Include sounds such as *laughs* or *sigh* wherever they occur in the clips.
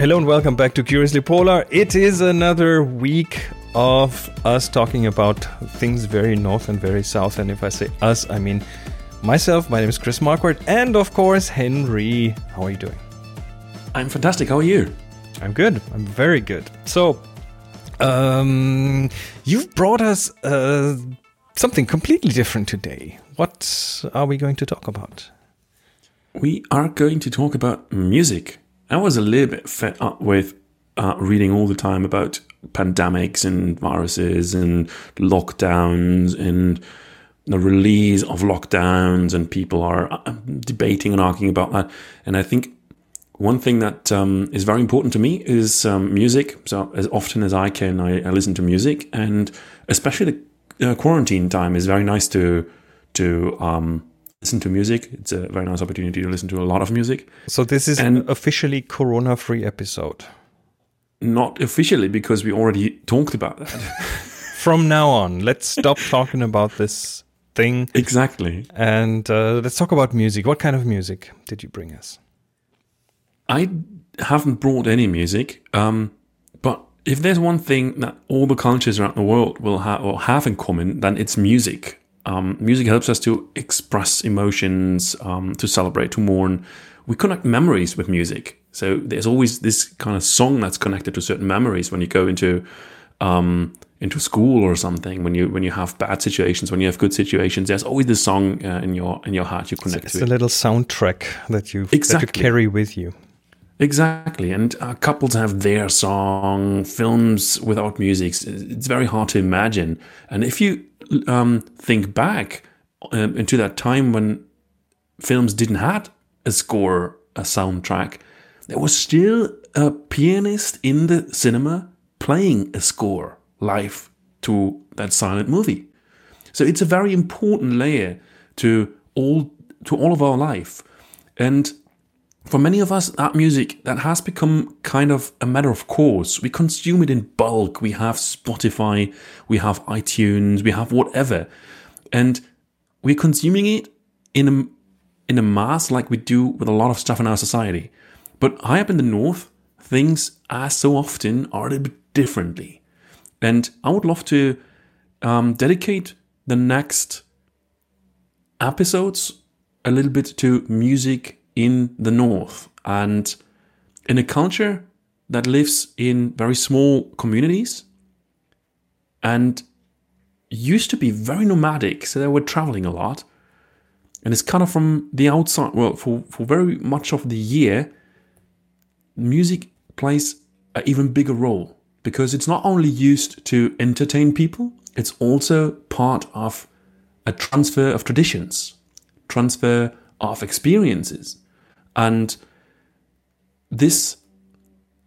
Hello and welcome back to Curiously Polar. It is another week of us talking about things very north and very south. And if I say us, I mean myself. My name is Chris Marquardt, and of course, Henry. How are you doing? I'm fantastic. How are you? I'm good. I'm very good. So, um, you've brought us uh, something completely different today. What are we going to talk about? We are going to talk about music. I was a little bit fed up with uh, reading all the time about pandemics and viruses and lockdowns and the release of lockdowns, and people are uh, debating and arguing about that. And I think one thing that um, is very important to me is um, music. So as often as I can, I, I listen to music, and especially the uh, quarantine time is very nice to to um, listen to music. It's a very nice opportunity to listen to a lot of music. So this is And- an officially corona-free episode. Not officially because we already talked about that. *laughs* From now on, let's stop talking about this thing exactly. and uh, let's talk about music. What kind of music did you bring us? I haven't brought any music, um, but if there's one thing that all the cultures around the world will have or have in common, then it's music. Um, music helps us to express emotions, um, to celebrate, to mourn. We connect memories with music. So there's always this kind of song that's connected to certain memories when you go into um, into school or something. When you when you have bad situations, when you have good situations, there's always this song uh, in your in your heart you connect It's to. a little soundtrack that you that you Exactly. carry with you. Exactly, and uh, couples have their song. Films without music, it's very hard to imagine. And if you um, think back um, into that time when films didn't have a score, a soundtrack, there was still a pianist in the cinema playing a score live to that silent movie. So it's a very important layer to all to all of our life, and for many of us, that music that has become kind of a matter of course. We consume it in bulk. We have Spotify, we have iTunes, we have whatever, and we're consuming it in a in a mass like we do with a lot of stuff in our society. But high up in the north, things as so often are a little bit differently, and I would love to um, dedicate the next episodes a little bit to music in the north and in a culture that lives in very small communities and used to be very nomadic so they were traveling a lot and it's kind of from the outside well for, for very much of the year music plays an even bigger role because it's not only used to entertain people it's also part of a transfer of traditions transfer of experiences. And this,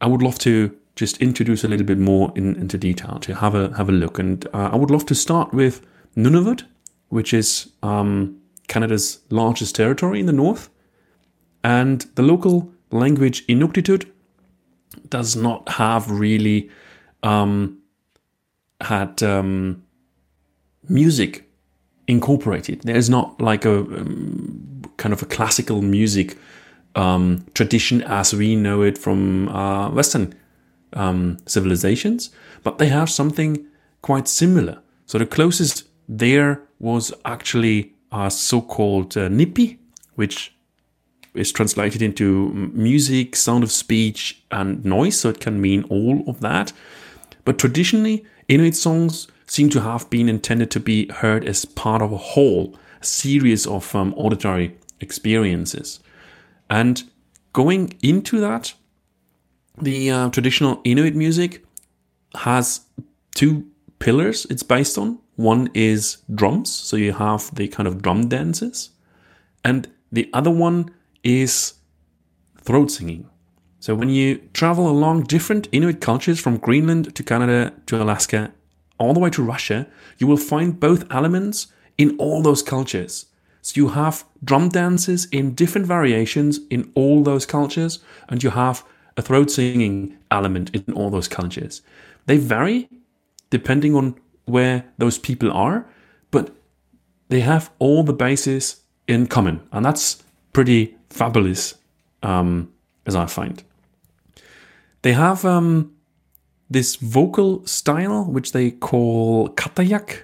I would love to just introduce a little bit more in, into detail to have a have a look. And uh, I would love to start with Nunavut, which is um, Canada's largest territory in the north, and the local language Inuktitut does not have really um, had um, music incorporated. There's not like a um, kind of a classical music um, tradition as we know it from uh, Western um, civilizations, but they have something quite similar. So the closest there was actually a so-called uh, Nipi, which is translated into music, sound of speech, and noise. So it can mean all of that. But traditionally, Inuit songs seem to have been intended to be heard as part of a whole, a series of um, auditory experiences. And going into that, the uh, traditional Inuit music has two pillars it's based on. One is drums, so you have the kind of drum dances, and the other one is throat singing. So when you travel along different Inuit cultures from Greenland to Canada to Alaska, all the way to Russia, you will find both elements in all those cultures. So you have drum dances in different variations in all those cultures, and you have a throat singing element in all those cultures. They vary depending on where those people are, but they have all the bases in common, and that's pretty fabulous, um, as I find. they have um, this vocal style which they call katajjaq,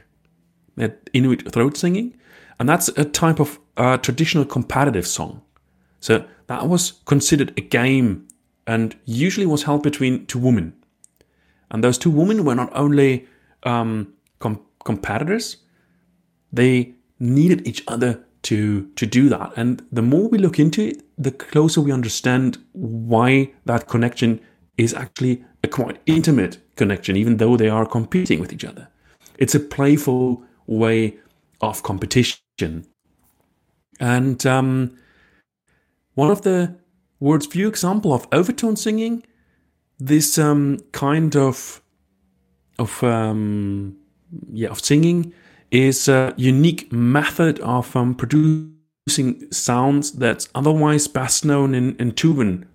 that Inuit throat singing, and that's a type of uh, traditional competitive song. So that was considered a game and usually was held between two women. And those two women were not only um, com- competitors, they needed each other to to do that. And the more we look into it, the closer we understand why that connection is actually a quite intimate connection, even though they are competing with each other. It's a playful way of competition. And um, one of the world's few example of overtone singing, this um, kind of of um, yeah of singing is a unique method of um, producing sounds that's otherwise best known in, in Tuvan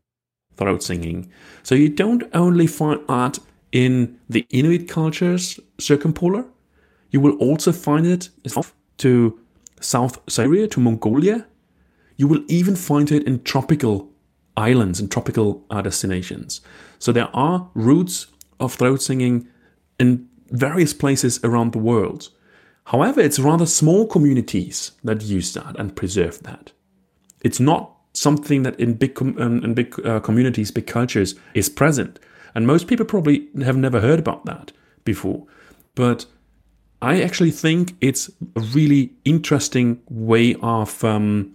throat singing. So you don't only find that in the Inuit cultures circumpolar, you will also find it to South Siberia, to Mongolia. You will even find it in tropical islands and tropical uh, destinations. So there are roots of throat singing in various places around the world. However, it's rather small communities that use that and preserve that. It's not something that in big com- um, in big uh, communities, big cultures is present, and most people probably have never heard about that before. But I actually think it's a really interesting way of um,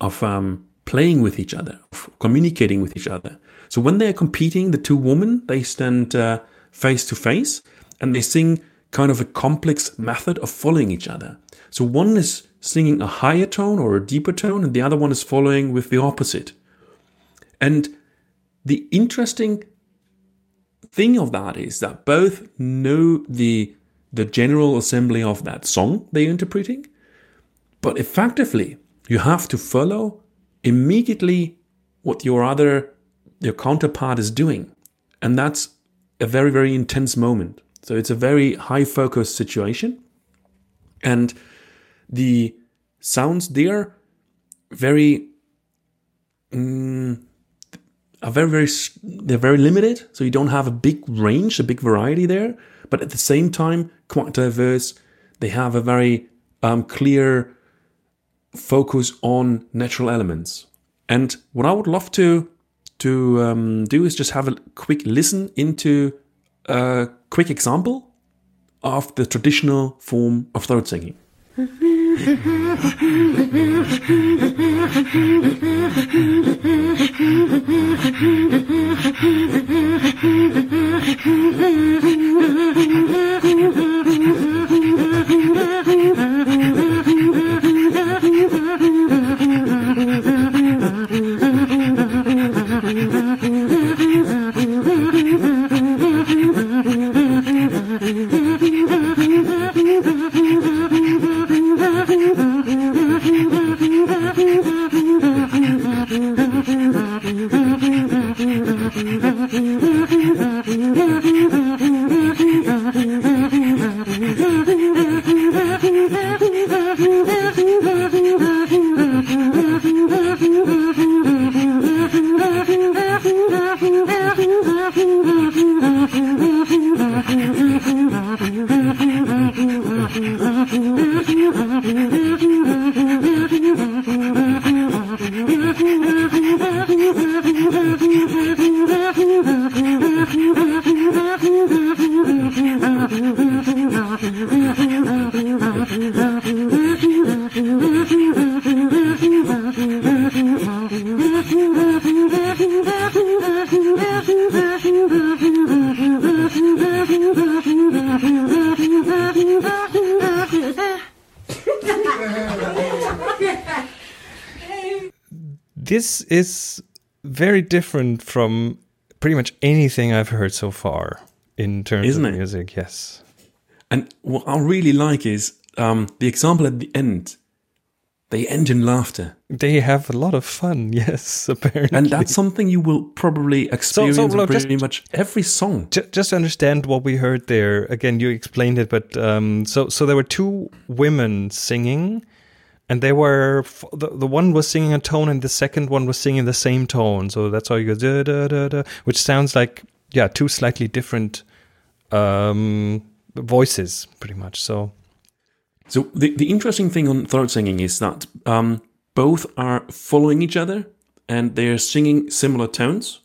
of um, playing with each other, of communicating with each other. So when they're competing, the two women they stand uh, face to face and they sing kind of a complex method of following each other. So one is singing a higher tone or a deeper tone, and the other one is following with the opposite. And the interesting thing of that is that both know the the general assembly of that song they're interpreting, but effectively you have to follow immediately what your other your counterpart is doing. And that's a very, very intense moment. So it's a very high focus situation. And the sounds there very mm, are very very they're very limited so you don't have a big range a big variety there but at the same time quite diverse. They have a very um, clear focus on natural elements. And what i would love to to um, do is just have a quick listen into a quick example of the traditional form of throat singing this *laughs* is very different from pretty much anything I've heard so far in terms Isn't of it? music. Yes. And what I really like is um, the example at the end. They end in laughter. They have a lot of fun, *laughs* yes, apparently. And that's something you will probably experience look, in pretty just- much every song. Ju- just to understand what we heard there again you explained it but um, so so there were two women singing and they were f- the, the one was singing a tone and the second one was singing the same tone so that's how you go da, da, da, da, which sounds like yeah two slightly different um, voices pretty much so So the, the interesting thing on throat singing is that um, both are following each other and they're singing similar tones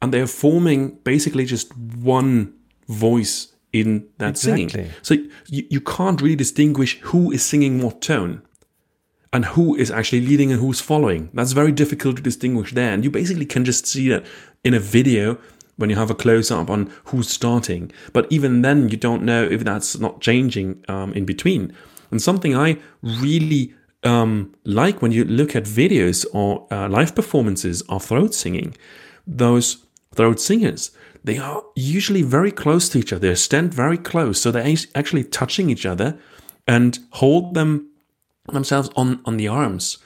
and they're forming basically just one voice in that Exactly. singing. So you, you can't really distinguish who is singing what tone and who is actually leading and who's following. That's very difficult to distinguish there. And you basically can just see that in a video when you have a close up on who's starting. But even then, you don't know if that's not changing um, in between. And something I really um, like when you look at videos or uh, live performances of throat singing, those throat singers, they are usually very close to each other. They stand very close. So they're actually touching each other and hold them themselves on, on the arms.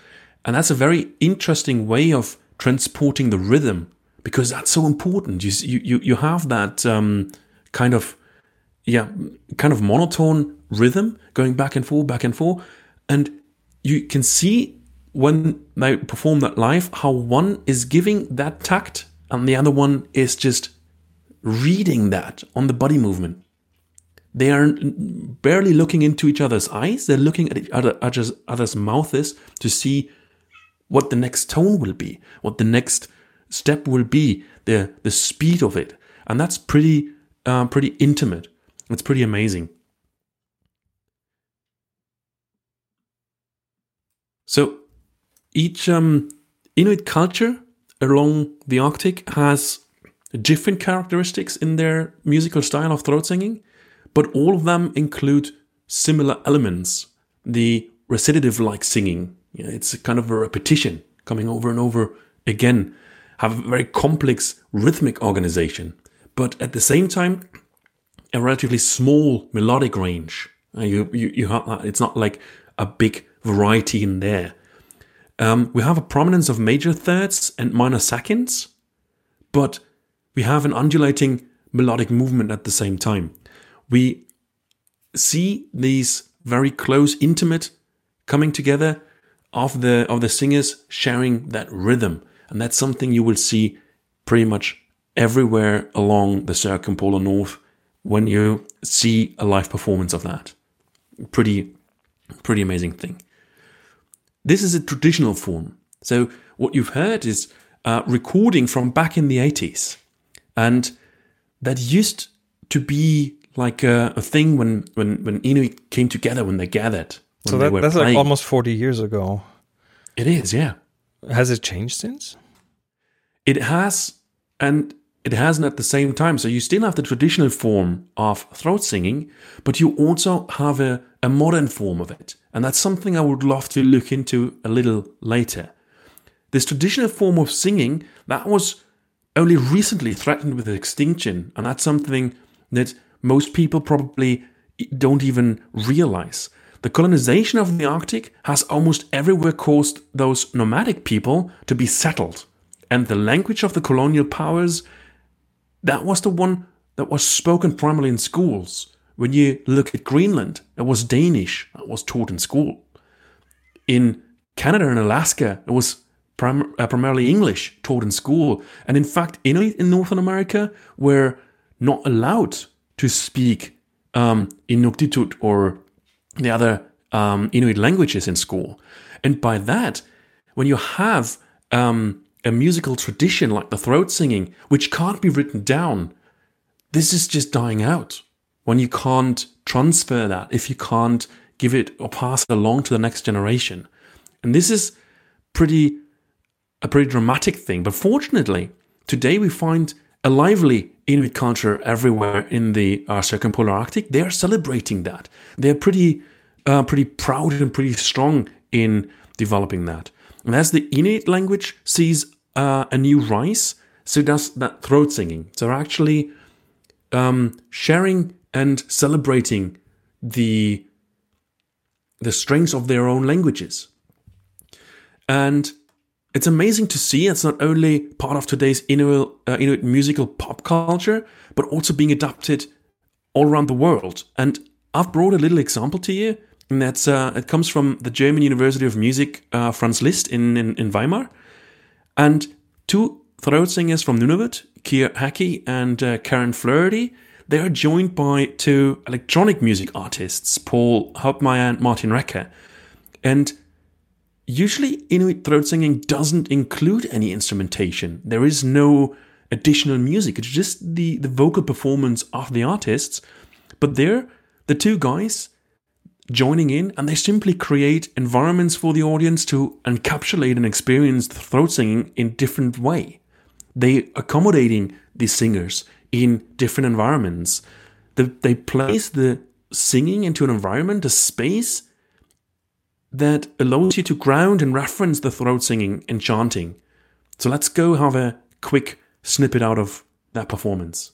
And that's a very interesting way of transporting the rhythm because that's so important. You, you, you- have that um, kind of, yeah, kind of monotone rhythm going back and forth, back and forth. And you can see when they perform that live how one is giving that tact and the other one is just reading that on the body movement. They are barely looking into each other's eyes. They're looking at each other, other's, other's mouths to see what the next tone will be, what the next step will be, the the speed of it, and that's pretty uh, pretty intimate. It's pretty amazing. So each um, Inuit culture along the Arctic has different characteristics in their musical style of throat singing, but all of them include similar elements. The recitative like singing, it's kind of a repetition coming over and over again, have a very complex rhythmic organization, but at the same time, a relatively small melodic range. Uh, You, you, you have that. It's not like a big variety in there. Um, we have a prominence of major thirds and minor seconds, but we have an undulating melodic movement at the same time. We see these very close, intimate coming together of the of the singers sharing that rhythm, and that's something you will see pretty much everywhere along the circumpolar north when you see a live performance of that. Pretty, pretty amazing thing. This is a traditional form. So what you've heard is a recording from back in the 80s. And that used to be like a, a thing when, when, when Inuit came together, when they gathered. When so that, that's like almost 40 years ago It is, yeah. has it changed since It has, and it hasn't at the same time. So you still have the traditional form of throat singing, but you also have a, a modern form of it. And that's something I would love to look into a little later. This traditional form of singing, that was only recently threatened with extinction. And that's something that most people probably don't even realize. The colonization of the Arctic has almost everywhere caused those nomadic people to be settled. And the language of the colonial powers, that was the one that was spoken primarily in schools. When you look at Greenland, it was Danish that was taught in school. In Canada and Alaska, it was prim- uh, primarily English taught in school. And in fact, Inuit in Northern America were not allowed to speak um, Inuktitut or the other um, Inuit languages in school. And by that, when you have um, a musical tradition like the throat singing, which can't be written down, this is just dying out. When you can't transfer that, if you can't give it or pass it along to the next generation. And this is pretty a pretty dramatic thing. But fortunately, today we find a lively Inuit culture everywhere in the uh, circumpolar Arctic. They are celebrating that. They're pretty, uh, pretty proud and pretty strong in developing that. And as the Inuit language sees uh, a new rise, so does that throat singing. So actually um, sharing and celebrating the the strengths of their own languages. And it's amazing to see it's not only part of today's Inuit, uh, Inuit musical pop culture, but also being adapted all around the world. And I've brought a little example to you And that's uh, it comes from the German University of Music, uh, Franz Liszt in, in, in Weimar. And two throat singers from Nunavut, Keir Haki and uh, Karen Flaherty, they are joined by two electronic music artists, Paul Hauptmeyer and Martin Recker. And usually Inuit throat singing doesn't include any instrumentation. There is no additional music. It's just the, the vocal performance of the artists. But there, the two guys joining in and they simply create environments for the audience to encapsulate and experience the throat singing in different way. They accommodating these singers in different environments. They, they place the singing into an environment, a space that allows you to ground and reference the throat singing and chanting. So let's go have a quick snippet out of that performance.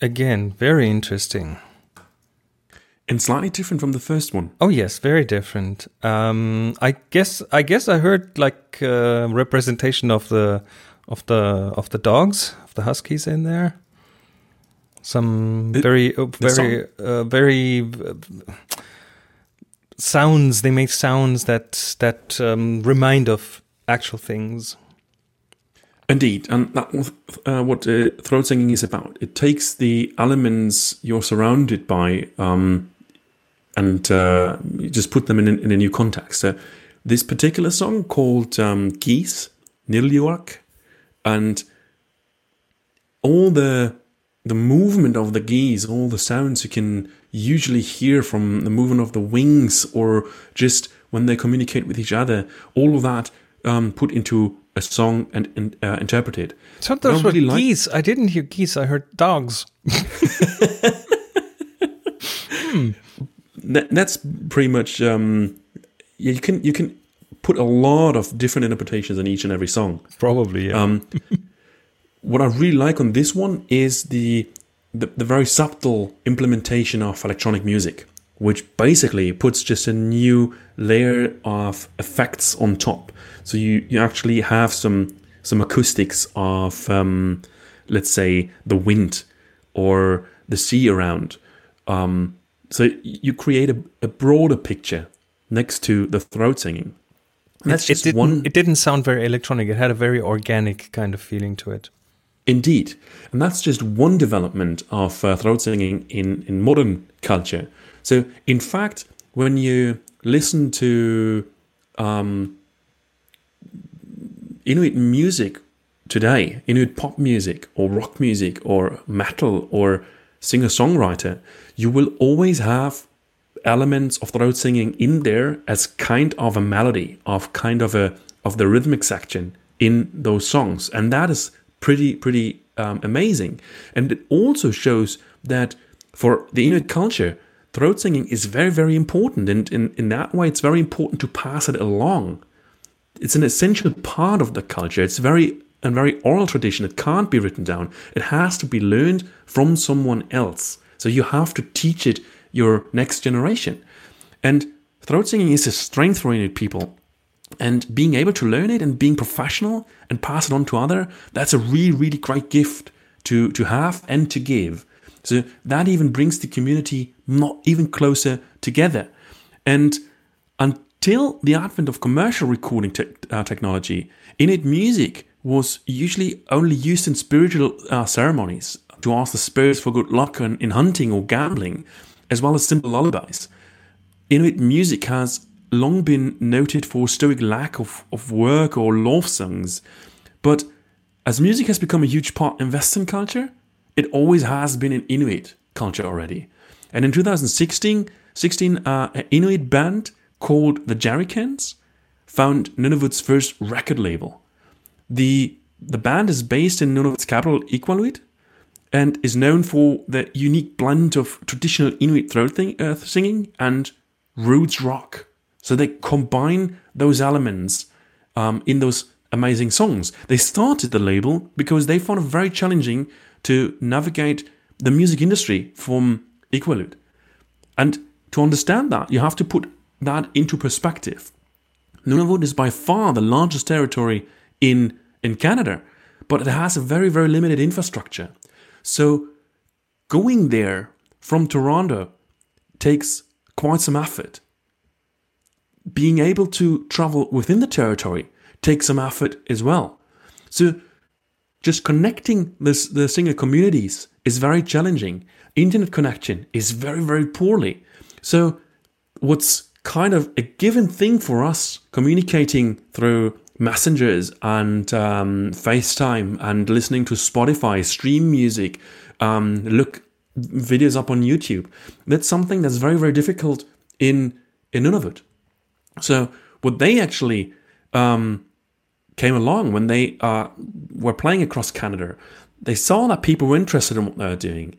Again, very interesting. And slightly different from the first one. Oh yes, very different. Um, I guess I guess I heard like uh, representation of the of the of the dogs of the huskies in there. Some It- very uh, very uh, very sounds. They make sounds that that um, remind of actual things. Indeed, and that was uh, what uh, throat singing is about. It takes the elements you're surrounded by um, and uh, just put them in, in a new context. So this particular song called um, Geese, Niljuak, and all the the movement of the geese, all the sounds you can usually hear from the movement of the wings or just when they communicate with each other, all of that um, put into a song and, and uh, interpreted. So those I were really like- geese. I didn't hear geese. I heard dogs. *laughs* That, that's pretty much um, yeah, you can you can put a lot of different interpretations in each and every song. Probably. Yeah. Um, *laughs* what I really like on this one is the, the the very subtle implementation of electronic music, which basically puts just a new layer of effects on top. So you you actually have some some acoustics of um, let's say the wind or the sea around. Um, so you create a, a broader picture next to the throat singing. And that's it just didn't. one It didn't sound very electronic. It had a very organic kind of feeling to it. Indeed. And that's just one development of uh, throat singing in, in modern culture. So, in fact, when you listen to um, Inuit music today, Inuit pop music or rock music or metal or singer songwriter, you will always have elements of throat singing in there as kind of a melody, of kind of a of the rhythmic section in those songs, and that is pretty pretty um, amazing. And it also shows that for the Inuit culture, throat singing is very very important, and in in that way, it's very important to pass it along. It's an essential part of the culture. It's very a very oral tradition. It can't be written down. It has to be learned from someone else. So you have to teach it your next generation. And throat singing is a strength Inuit people. And being able to learn it and being professional and pass it on to other, that's a really, really great gift to, to have and to give. So that even brings the community not even closer together. And until the advent of commercial recording te- uh, technology, Inuit music was usually only used in spiritual uh, ceremonies to ask the spirits for good luck in, in hunting or gambling, as well as simple lullabies. Inuit music has long been noted for stoic lack of, of work or love songs, but as music has become a huge part in Western culture, it always has been an Inuit culture already. And in 2016, 16, uh, an Inuit band called the Jerry Cans found Nunavut's first record label. The, the band is based in Nunavut's capital, Iqaluit, and is known for the unique blend of traditional Inuit throat thing, uh, singing and roots rock. So they combine those elements um, in those amazing songs. They started the label because they found it very challenging to navigate the music industry from Iqaluit. And to understand that, you have to put that into perspective. Nunavut is by far the largest territory in, in Canada, but it has a very, very limited infrastructure. So going there from Toronto takes quite some effort. Being able to travel within the territory takes some effort as well. So just connecting this, the single communities is very challenging. Internet connection is very, very poorly. So what's kind of a given thing for us communicating through messengers and um, FaceTime and listening to Spotify, stream music, um, look videos up on YouTube. That's something that's very, very difficult in in Nunavut. So what they actually um, came along when they uh, were playing across Canada, they saw that people were interested in what they were doing.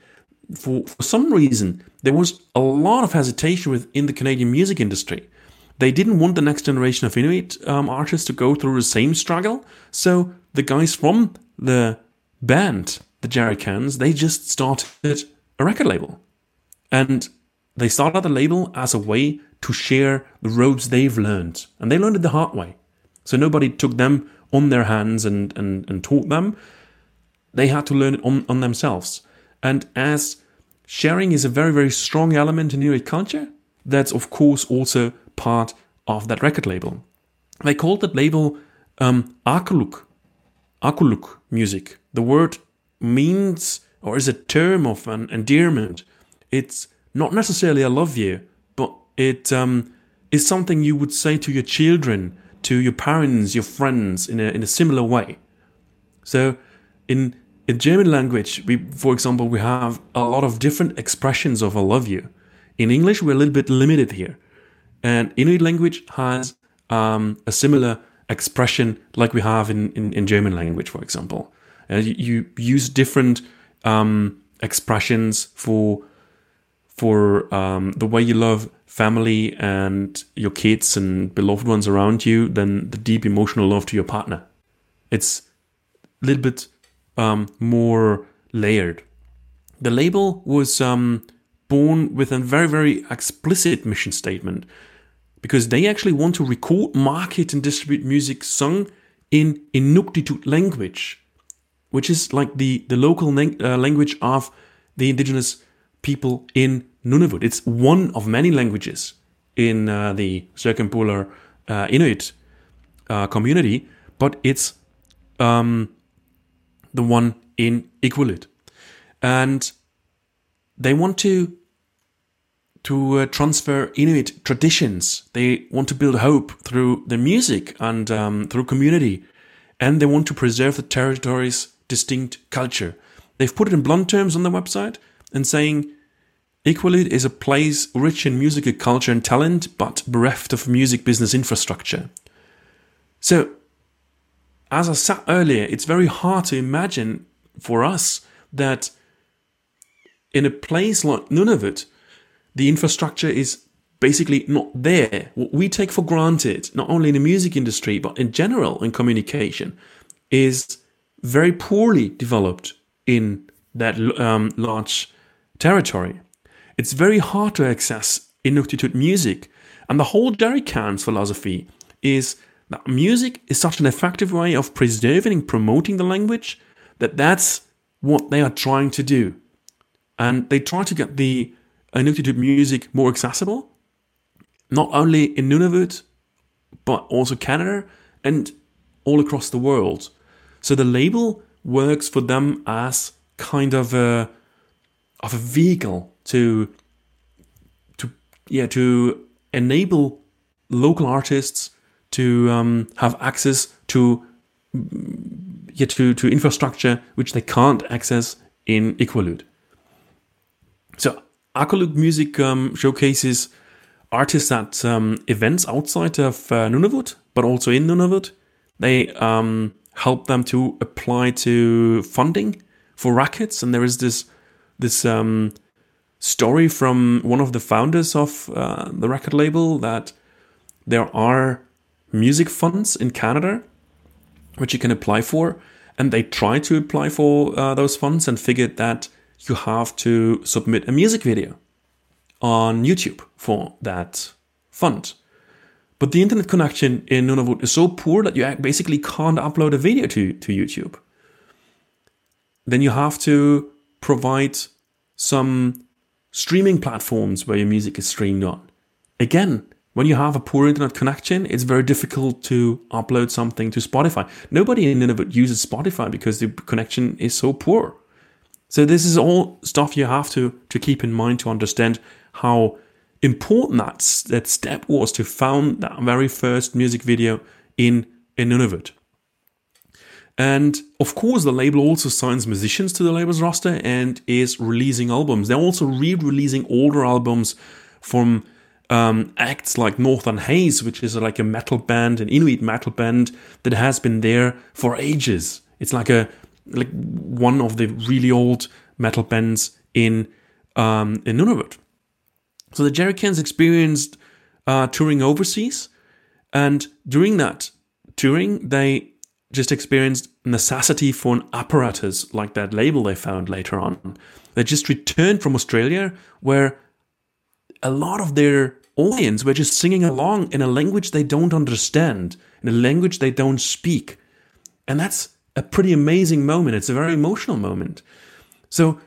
For, for some reason, there was a lot of hesitation within the Canadian music industry. They didn't want the next generation of Inuit um, artists to go through the same struggle. So the guys from the band the Jerry Cans, they just started a record label. And they started the label as a way to share the ropes they've learned. And they learned it the hard way. So nobody took them on their hands and, and, and taught them. They had to learn it on, on themselves. And as sharing is a very, very strong element in Inuit culture, that's of course also part of that record label. They called that label um, Aakuluk, Aakuluk music. The word means or is a term of an endearment. It's not necessarily I love you, but it um, is something you would say to your children, to your parents, your friends in a, in a similar way. So in in German language, we, for example, we have a lot of different expressions of I love you. In English, we're a little bit limited here. And Inuit language has um, a similar expression like we have in, in, in German language, for example. Uh, you, you, use different um, expressions for for um, the way you love family and your kids and beloved ones around you than the deep emotional love to your partner. It's a little bit um, more layered. The label was um, born with a very, very explicit mission statement because they actually want to record, market, and distribute music sung in Inuktitut language, which is like the, the local uh, language of the indigenous people in Nunavut. It's one of many languages in uh, the circumpolar uh, Inuit uh, community, but it's um, the one in Iqaluit. And they want to to uh, transfer Inuit traditions. They want to build hope through the music and um, through community, and they want to preserve the territory's distinct culture. They've put it in blunt terms on their website and saying Iqaluit is a place rich in musical culture and talent, but bereft of music business infrastructure. So, as I said earlier, it's very hard to imagine for us that in a place like Nunavut, the infrastructure is basically not there. What we take for granted, not only in the music industry, but in general in communication, is very poorly developed in that um, large territory. It's very hard to access Inuktitut music. And the whole Jerry Cans philosophy is that music is such an effective way of preserving and promoting the language that that's what they are trying to do. And they try to get the Inuktitut music more accessible, not only in Nunavut, but also Canada and all across the world. So the label works for them as kind of a of a vehicle to to yeah to enable local artists to um, have access to yeah to to infrastructure which they can't access in Iqaluit. So Aakuluk Music um, showcases artists at um, events outside of uh, Nunavut, but also in Nunavut. They um, help them to apply to funding for rackets, and there is this this um, story from one of the founders of uh, the record label that there are music funds in Canada which you can apply for, and they try to apply for uh, those funds and figured that you have to submit a music video on YouTube for that fund. But the internet connection in Nunavut is so poor that you basically can't upload a video to, to YouTube. Then you have to provide some streaming platforms where your music is streamed on. Again, when you have a poor internet connection, it's very difficult to upload something to Spotify. Nobody in Nunavut uses Spotify because the connection is so poor. So this is all stuff you have to, to keep in mind to understand how important that, that step was to found that very first music video in, in Nunavut. And of course, the label also signs musicians to the label's roster and is releasing albums. They're also re releasing older albums from um, acts like Northern Haze, which is like a metal band, an Inuit metal band that has been there for ages. It's like a like one of the really old metal bands in um, in Nunavut. So the Jerrycans experienced uh, touring overseas, and during that touring, they just experienced necessity for an apparatus like that label they found later on. They just returned from Australia where a lot of their audience were just singing along in a language they don't understand, in a language they don't speak. And that's a pretty amazing moment. It's a very emotional moment. So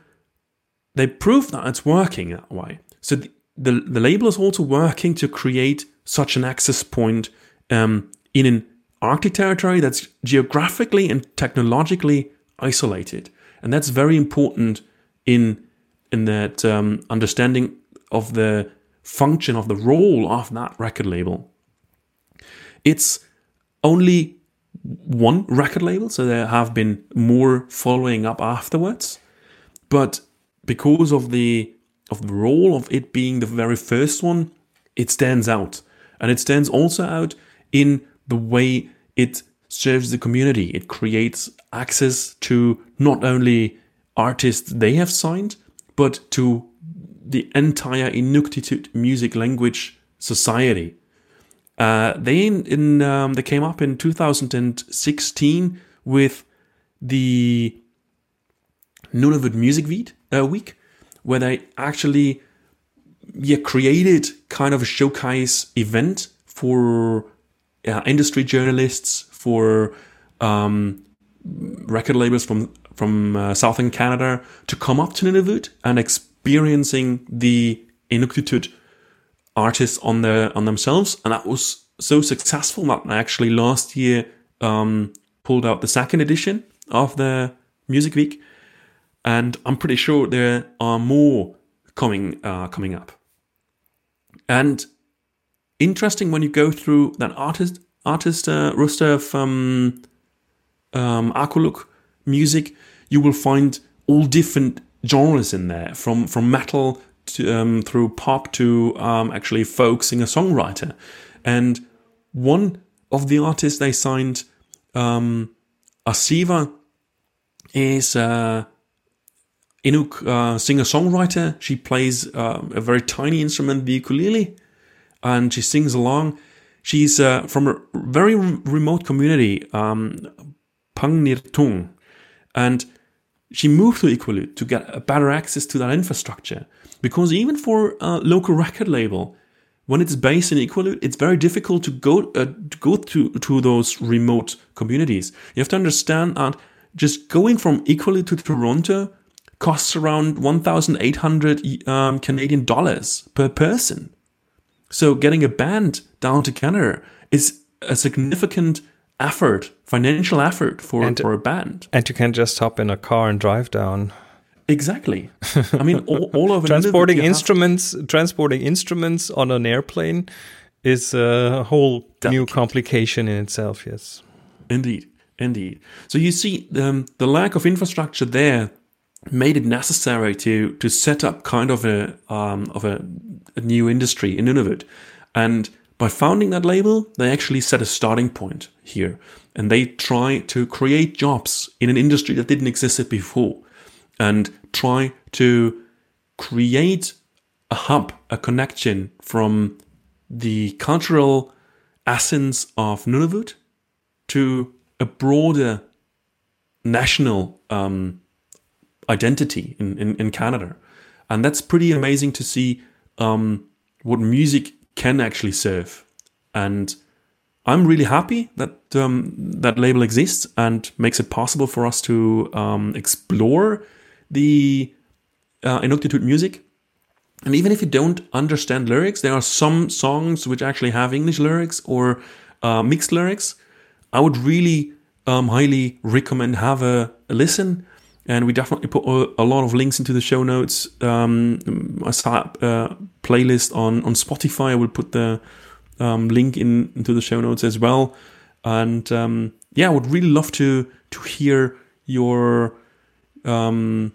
they proved that it's working that way. So the, the, the label is also working to create such an access point um, in an Arctic territory that's geographically and technologically isolated. And that's very important in, in that um, understanding of the function of the role of that record label. It's only one record label, so there have been more following up afterwards. But because of the of the role of it being the very first one, it stands out. And it stands also out in the way it serves the community. It creates access to not only artists they have signed, but to the entire Inuktitut music language society. Uh, they in, in um, they came up in 2016 with the Nunavut Music Week, uh, week where they actually yeah created kind of a showcase event for uh, industry journalists, for um, record labels from from uh, southern Canada to come up to Nunavut and experiencing the Inuktitut artists on their on themselves, and that was so successful that I actually last year um, pulled out the second edition of the Music Week, and I'm pretty sure there are more coming uh, coming up. And interesting when you go through that artist artist uh, roster of um, um, music, you will find all different genres in there, from from metal to, um, through pop to um, actually folk singer songwriter. And one of the artists they signed, um, Aasiva, is uh, Inuk uh, singer songwriter. She plays uh, a very tiny instrument, the ukulele, and she sings along. She's uh, from a very remote community, um, and she moved to Iqaluit to get better access to that infrastructure. Because even for a local record label, when it's based in Iqaluit, it's very difficult to go uh, to go to to those remote communities. You have to understand that just going from Iqaluit to Toronto costs around 1,800 um, Canadian dollars per person. So getting a band down to Canada is a significant effort, financial effort for, and, for a band. And you can just hop in a car and drive down. Exactly. I mean, all, all over *laughs* transporting instruments, have... transporting instruments on an airplane is a whole Delicate. new complication in itself. Yes, indeed, indeed. So you see, um, the lack of infrastructure there made it necessary to to set up kind of a um, of a, a new industry in Nunavut, and by founding that label, they actually set a starting point here. And they try to create jobs in an industry that didn't exist before and try to create a hub, a connection from the cultural essence of Nunavut to a broader national um, identity in, in, in, Canada. And that's pretty amazing to see um, what music can actually serve. And I'm really happy that um, that label exists and makes it possible for us to um, explore the uh, Inuktitut music. And even if you don't understand lyrics, there are some songs which actually have English lyrics or uh, mixed lyrics. I would really um, highly recommend have a, a listen and we definitely put a, lot of links into the show notes. Um, I saw a playlist on on Spotify. I will put the um, link in into the show notes as well. And um, yeah, I would really love to to hear your um,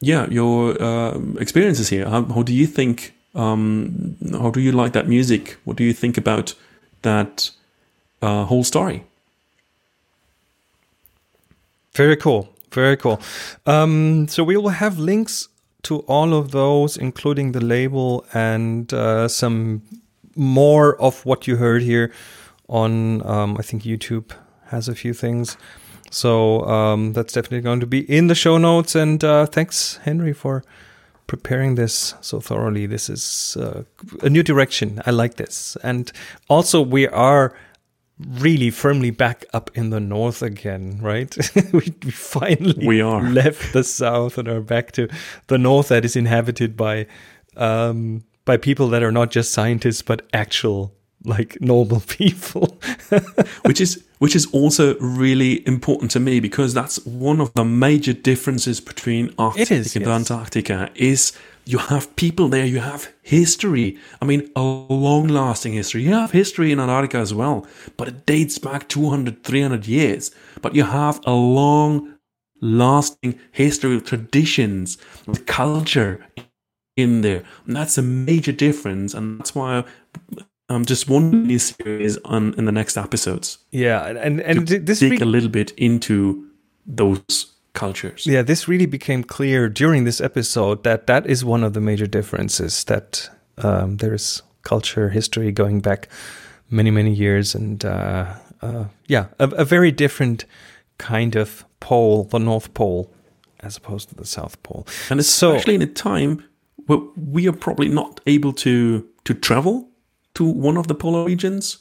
yeah your uh, experiences here. How, how, do you think? Um, how do you like that music? What do you think about that uh, whole story? Very cool. Very cool. Um, so we will have links to all of those, including the label and uh, some more of what you heard here on um, I think YouTube has a few things. So um, that's definitely going to be in the show notes. And uh, thanks, Henry, for preparing this so thoroughly. This is uh, a new direction. I like this. And also, we are really firmly back up in the north again, right? *laughs* we, we, finally we are *laughs* left the south and are back to the north that is inhabited by um, by people that are not just scientists but actual like normal *laughs* people which is which is also really important to me because that's one of the major differences between Arctic is, and yes. Antarctica is you have people there you have history. I mean a long lasting history. You have history in antarctica as well but it dates back 200 300 years. But you have a long lasting history of traditions with culture in there. And that's a major difference and that's why I'm just wondering this series on in the next episodes. Yeah, and and this dig a little bit into those cultures. Yeah, this really became clear during this episode that that is one of the major differences that um, there is culture history going back many many years, and uh, uh, yeah, a, a, very different kind of pole, the North Pole, as opposed to the South Pole, and especially so, in a time where we are probably not able to to travel to one of the polar regions.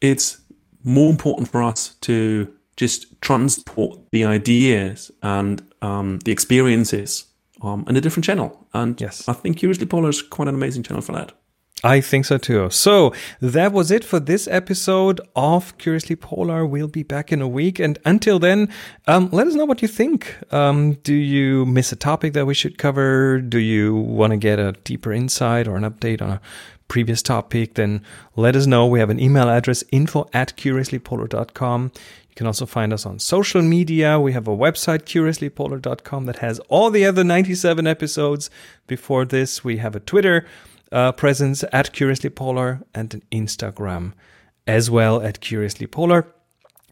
It's more important for us to just transport the ideas and um, the experiences um, in a different channel. And yes. I think Curiously Polar is quite an amazing channel for that. I think so too. So that was it for this episode of Curiously Polar. We'll be back in a week. And until then, um, let us know what you think. Um, do you miss a topic that we should cover? Do you want to get a deeper insight or an update on a previous topic? Then let us know. We have an email address info at curiouslypolar.com. You can also find us on social media. We have a website, curiouslypolar.com, that has all the other 97 episodes before this. We have a Twitter uh, presence at Curiously Polar and an Instagram as well at Curiously Polar.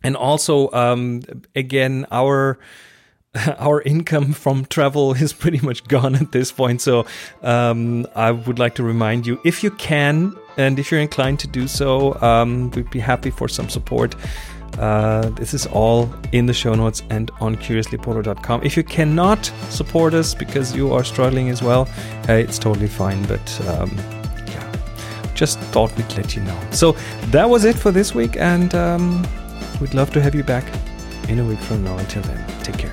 And also, um, again, our *laughs* our income from travel is pretty much gone at this point. So um, I would like to remind you, if you can, and if you're inclined to do so, um, we'd be happy for some support. Uh, this is all in the show notes and on curiouslypolar.com. If you cannot support us because you are struggling as well, uh, it's totally fine. But um, yeah, just thought we'd let you know. So that was it for this week, and um, we'd love to have you back in a week from now. Until then, take care.